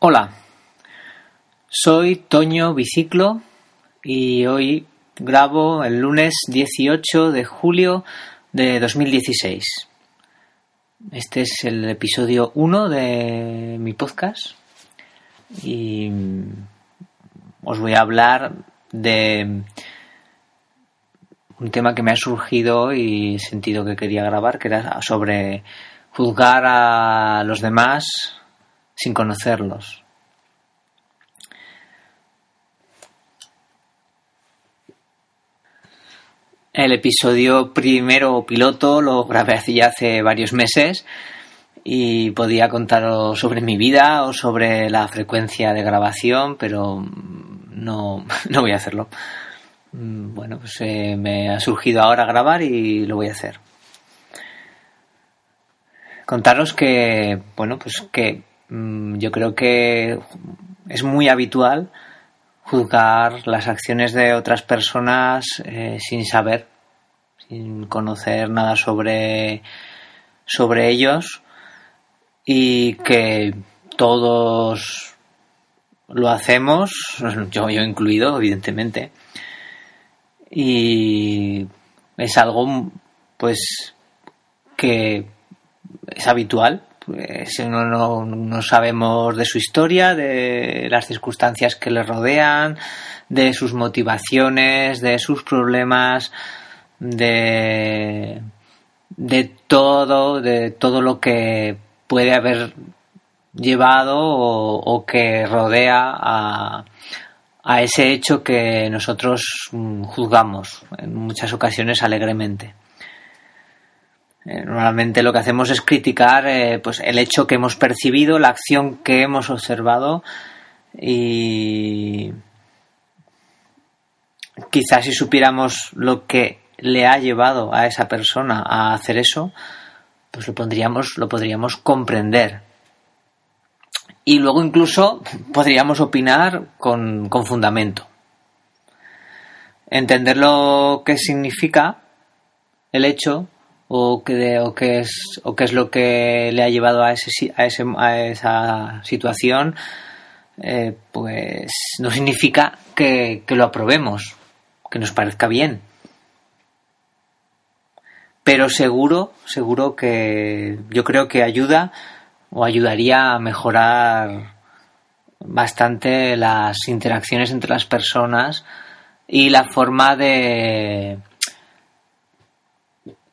Hola, soy Toño Biciclo y hoy grabo el lunes 18 de julio de 2016. Este es el episodio 1 de mi podcast y os voy a hablar de un tema que me ha surgido y sentido que quería grabar, que era sobre juzgar a los demás sin conocerlos. El episodio primero piloto lo grabé ya hace varios meses y podía contaros sobre mi vida o sobre la frecuencia de grabación, pero no, no voy a hacerlo. Mm, bueno, pues eh, me ha surgido ahora grabar y lo voy a hacer. Contaros que, bueno, pues que yo creo que es muy habitual juzgar las acciones de otras personas eh, sin saber, sin conocer nada sobre, sobre ellos y que todos lo hacemos, yo, yo incluido, evidentemente, y es algo pues que es habitual pues no, no, sabemos de su historia, de las circunstancias que le rodean, de sus motivaciones, de sus problemas, de, de todo, de todo lo que puede haber llevado o que rodea a, a ese hecho que nosotros mm, juzgamos en muchas ocasiones alegremente. Eh, normalmente lo que hacemos es criticar eh, pues el hecho que hemos percibido, la acción que hemos observado y quizás si supiéramos lo que le ha llevado a esa persona a hacer eso, pues lo pondríamos, lo podríamos comprender y luego incluso podríamos opinar con, fundamento. Entender lo que significa el hecho o qué, o qué es, o qué es lo que le ha llevado a, ese, a, ese, a esa situación, eh, pues no significa que, que lo aprobemos, que nos parezca bien. Pero seguro, seguro que yo creo que ayuda o ayudaría a mejorar bastante las interacciones entre las personas y la forma de,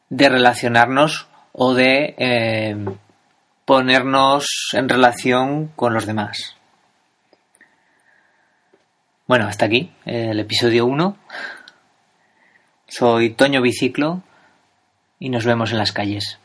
de relacionarnos o de eh, ponernos en relación con los demás. Bueno, hasta aquí el episodio 1. Soy Toño Biciclo y nos vemos en las calles.